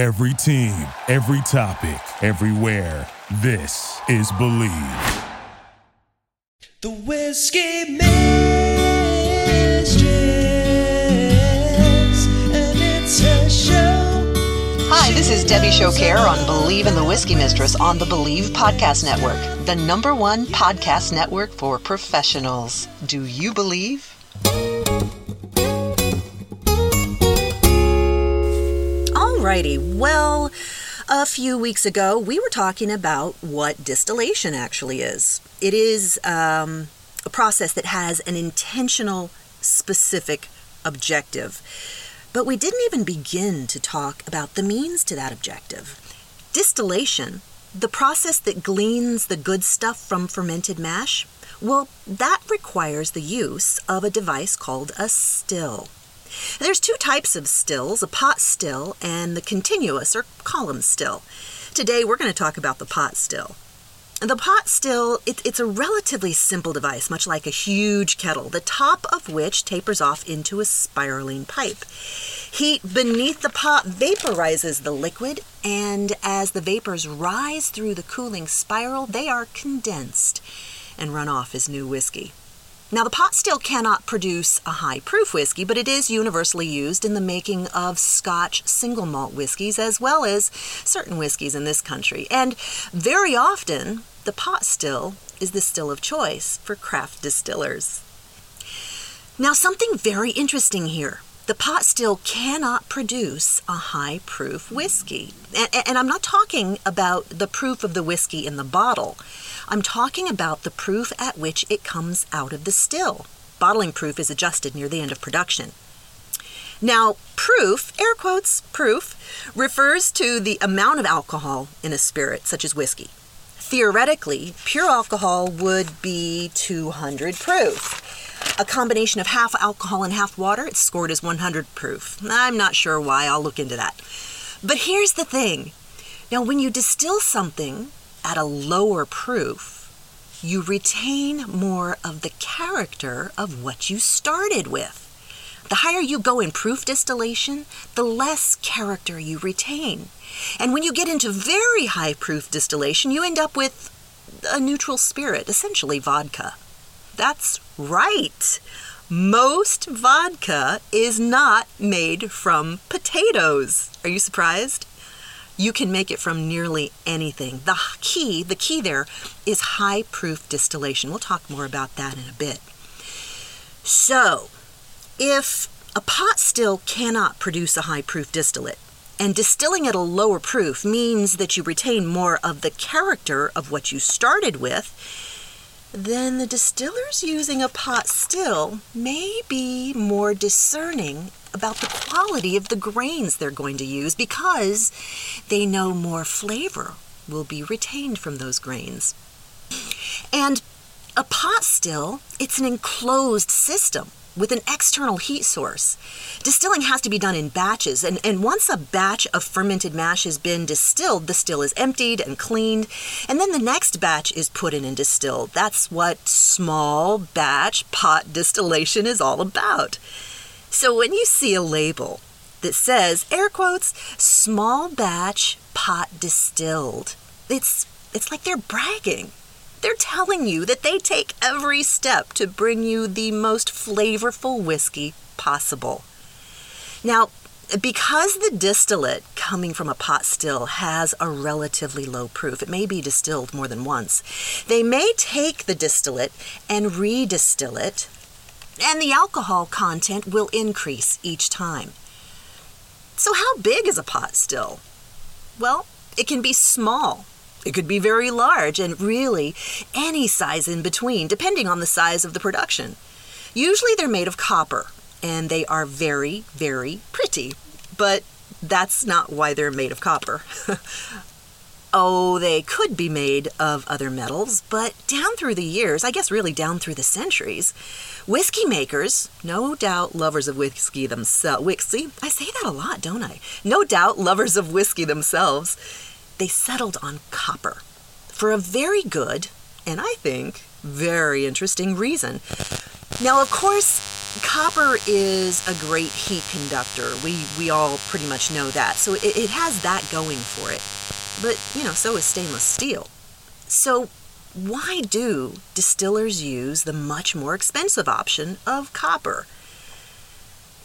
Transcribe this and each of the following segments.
Every team, every topic, everywhere. This is Bleav. The Whiskey Mistress, and it's a show. Hi, this is Debbie Showcare on Bleav in the Whiskey Mistress on the Bleav Podcast Network, the number one podcast network for professionals. Do you believe? Alrighty, well, a few weeks ago we were talking about what distillation actually is. It is um, a process that has an intentional, specific objective. But we didn't even begin to talk about the means to that objective. Distillation, the process that gleans the good stuff from fermented mash, well, that requires the use of a device called a still. There's two types of stills, a pot still and the continuous or column still. Today we're going to talk about the pot still. The pot still, it, it's a relatively simple device, much like a huge kettle, the top of which tapers off into a spiraling pipe. Heat beneath the pot vaporizes the liquid, and as the vapors rise through the cooling spiral, they are condensed and run off as new whiskey. Now, the pot still cannot produce a high proof whiskey, but it is universally used in the making of Scotch single malt whiskeys as well as certain whiskeys in this country. And very often, the pot still is the still of choice for craft distillers. Now, something very interesting here. The pot still cannot produce a high proof whiskey. And, and, I'm not talking about the proof of the whiskey in the bottle. I'm talking about the proof at which it comes out of the still. Bottling proof is adjusted near the end of production. Now, proof, air quotes, proof, refers to the amount of alcohol in a spirit, such as whiskey. Theoretically, pure alcohol would be 200 proof. A combination of half alcohol and half water, it's scored as 100 proof. I'm not sure why, I'll look into that. But here's the thing now, when you distill something at a lower proof, you retain more of the character of what you started with. The higher you go in proof distillation, the less character you retain. And when you get into very high proof distillation, you end up with a neutral spirit, essentially vodka. That's right. Most vodka is not made from potatoes. Are you surprised? You can make it from nearly anything. The key, the key there is high proof distillation. We'll talk more about that in a bit. So, if a pot still cannot produce a high proof distillate, and distilling at a lower proof means that you retain more of the character of what you started with, then the distillers using a pot still may be more discerning about the quality of the grains they're going to use because they know more flavor will be retained from those grains. And a pot still, it's an enclosed system with an external heat source. Distilling has to be done in batches, and, and once a batch of fermented mash has been distilled, the still is emptied and cleaned, and then the next batch is put in and distilled. That's what small batch pot distillation is all about. So when you see a label that says, air quotes, small batch pot distilled, it's, it's like they're bragging. They're telling you that they take every step to bring you the most flavorful whiskey possible. Now, because the distillate coming from a pot still has a relatively low proof, it may be distilled more than once, they may take the distillate and redistill it, and the alcohol content will increase each time. So, how big is a pot still? Well, it can be small, it could be very large and really any size in between, depending on the size of the production. Usually they're made of copper and they are very, very pretty, but that's not why they're made of copper. oh, they could be made of other metals, but down through the years, I guess really down through the centuries, whiskey makers, no doubt lovers of whiskey themselves, whiskey, I say that a lot, don't I? No doubt lovers of whiskey themselves they settled on copper for a very good and I think very interesting reason. Now, of course, copper is a great heat conductor. We we all pretty much know that. So it, it has that going for it. But you know, so is stainless steel. So why do distillers use the much more expensive option of copper?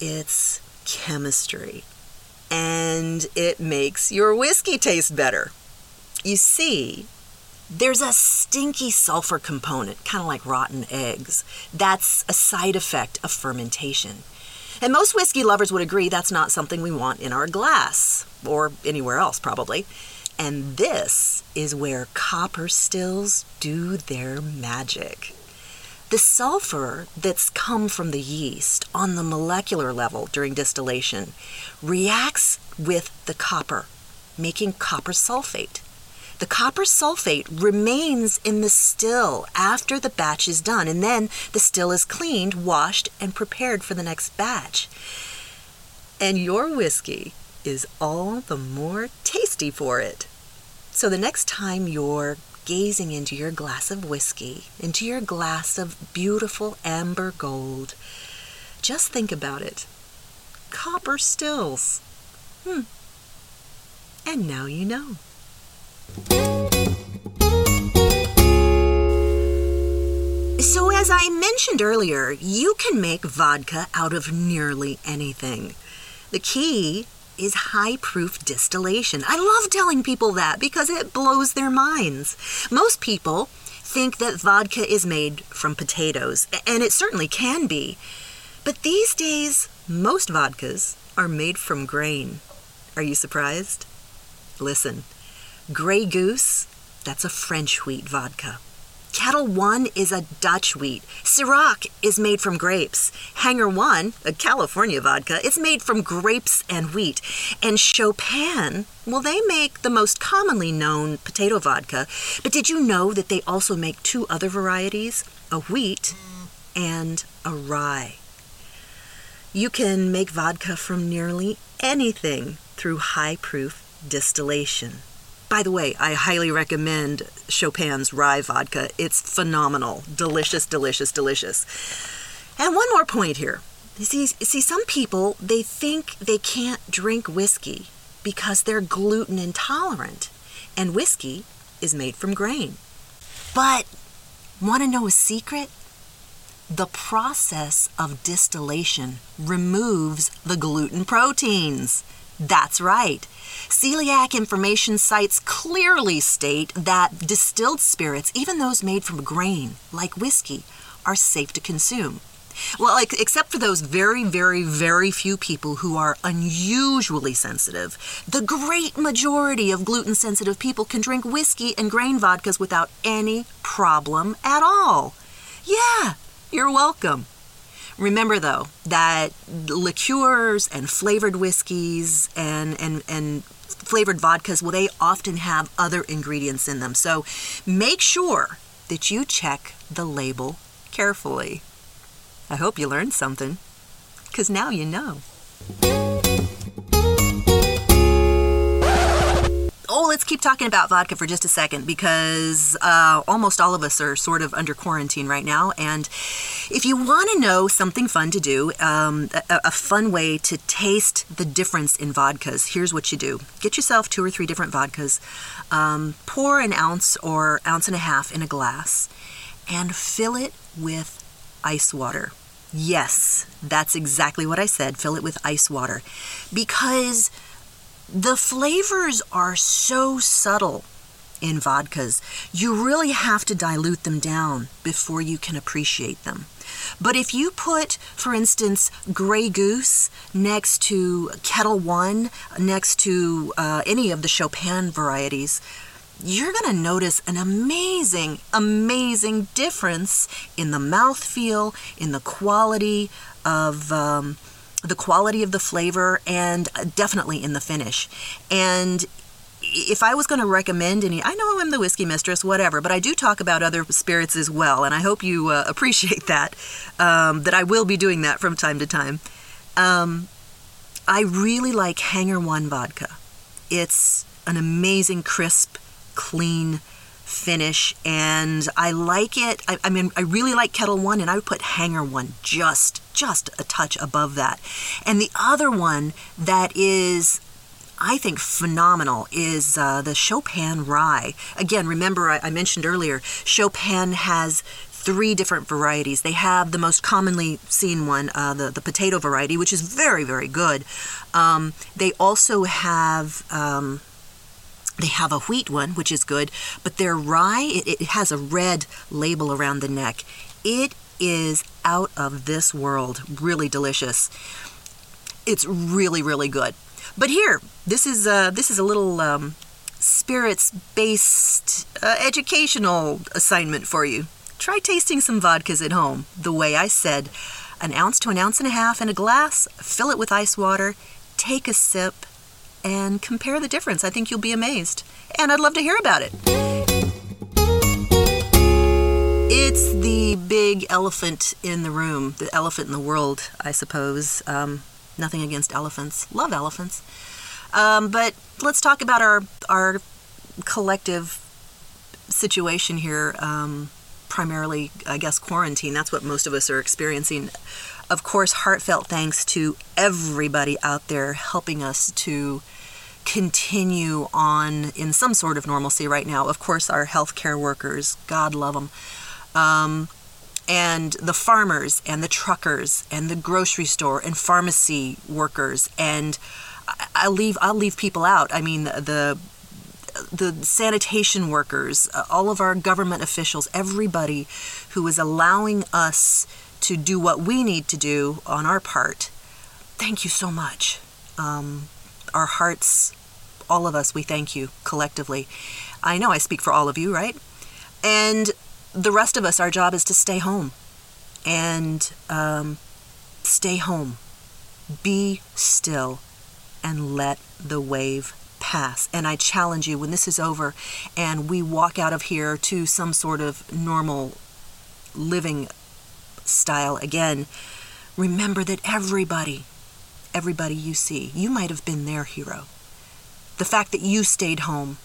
It's chemistry. And it makes your whiskey taste better. You see, there's a stinky sulfur component, kind of like rotten eggs. That's a side effect of fermentation. And most whiskey lovers would agree that's not something we want in our glass, or anywhere else, probably. And this is where copper stills do their magic. The sulfur that's come from the yeast on the molecular level during distillation reacts with the copper, making copper sulfate. The copper sulfate remains in the still after the batch is done, and then the still is cleaned, washed, and prepared for the next batch. And your whiskey is all the more tasty for it. So the next time you're gazing into your glass of whiskey, into your glass of beautiful amber gold, just think about it. Copper stills. Hmm. And now you know. So, as I mentioned earlier, you can make vodka out of nearly anything. The key is high proof distillation. I love telling people that because it blows their minds. Most people think that vodka is made from potatoes, and it certainly can be. But these days, most vodkas are made from grain. Are you surprised? Listen, Grey Goose, that's a French wheat vodka. Ketel One is a Dutch wheat. Ciroc is made from grapes. Hangar One, a California vodka, is made from grapes and wheat. And Chopin, well, they make the most commonly known potato vodka. But did you know that they also make two other varieties, a wheat and a rye? You can make vodka from nearly anything through high proof distillation. By the way, I highly recommend Chopin's rye vodka. It's phenomenal. Delicious, delicious, delicious. And one more point here. See, see, some people, they think they can't drink whiskey because they're gluten intolerant. And whiskey is made from grain. But want to know a secret? The process of distillation removes the gluten proteins. That's right. Celiac information sites clearly state that distilled spirits, even those made from grain, like whiskey, are safe to consume. Well, like, except for those very, very, very few people who are unusually sensitive, the great majority of gluten sensitive people can drink whiskey and grain vodkas without any problem at all. Yeah, you're welcome. Remember, though, that liqueurs and flavored whiskeys and, and, and flavored vodkas, well, they often have other ingredients in them. So make sure that you check the label carefully. I hope you learned something, because now you know. Keep talking about vodka for just a second because uh, almost all of us are sort of under quarantine right now. And if you want to know something fun to do, um, a, a, fun way to taste the difference in vodkas, here's what you do get yourself two or three different vodkas, um, pour an ounce or ounce and a half in a glass, and fill it with ice water. Yes, that's exactly what I said. Fill it with ice water. Because the flavors are so subtle in vodkas, you really have to dilute them down before you can appreciate them. But if you put, for instance, Grey Goose next to Ketel One, next to uh, any of the Chopin varieties, you're going to notice an amazing, amazing difference in the mouthfeel, in the quality of. Um, the quality of the flavor and definitely in the finish. And if I was going to recommend any, I know I'm the whiskey mistress, whatever, but I do talk about other spirits as well, and I hope you uh, appreciate that, um, that I will be doing that from time to time. Um, I really like Hangar One vodka. It's an amazing, crisp, clean, finish, and I like it. I, I mean, I really like Ketel One, and I would put Hangar One just just a touch above that. And the other one that is I think phenomenal is uh, the Chopin Rye. Again, remember I, I mentioned earlier, Chopin has three different varieties. They have the most commonly seen one, uh, the, the potato variety, which is very, very good. Um, they also have. Um, they have a wheat one, which is good, but their rye, it, it has a red label around the neck. It is out of this world. Really delicious. It's really, really good. But here, this is uh, this is a little um, spirits-based uh, educational assignment for you. Try tasting some vodkas at home, the way I said. An ounce to an ounce and a half in a glass, fill it with ice water, take a sip, and compare the difference. I think you'll be amazed. And I'd love to hear about it. It's the big elephant in the room, the elephant in the world, I suppose. Um, nothing against elephants. Love elephants. Um, but let's talk about our our collective situation here. Um, primarily, I guess, quarantine. That's what most of us are experiencing. Of course, heartfelt thanks to everybody out there helping us to continue on in some sort of normalcy right now. Of course, our healthcare workers, God love them. Um, and the farmers and the truckers and the grocery store and pharmacy workers and I, leave I'll leave people out. I mean the the sanitation workers, uh, all of our government officials, everybody who is allowing us to do what we need to do on our part. Thank you so much. Um, our hearts, all of us, we thank you collectively. I know I speak for all of you, right? And the rest of us, our job is to stay home and um, stay home. Be still and let the wave pass. And I challenge you when this is over and we walk out of here to some sort of normal living style again, remember that everybody, everybody you see, you might have been their hero. The fact that you stayed home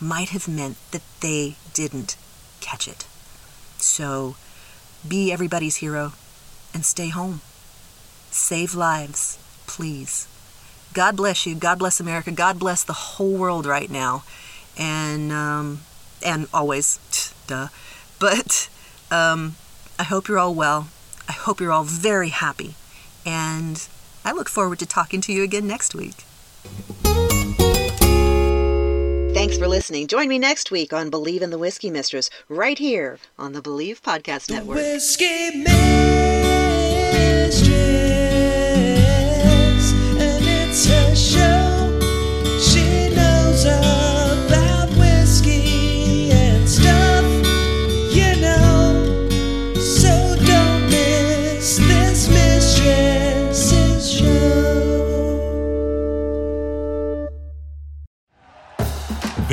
might have meant that they didn't catch it. So be everybody's hero and stay home. Save lives, please. God bless you. God bless America. God bless the whole world right now. And um, and always, duh. But um, I hope you're all well. I hope you're all very happy. And I look forward to talking to you again next week. Thanks for listening. Join me next week on Bleav in the Whiskey Mistress, right here on the Bleav Podcast The Network.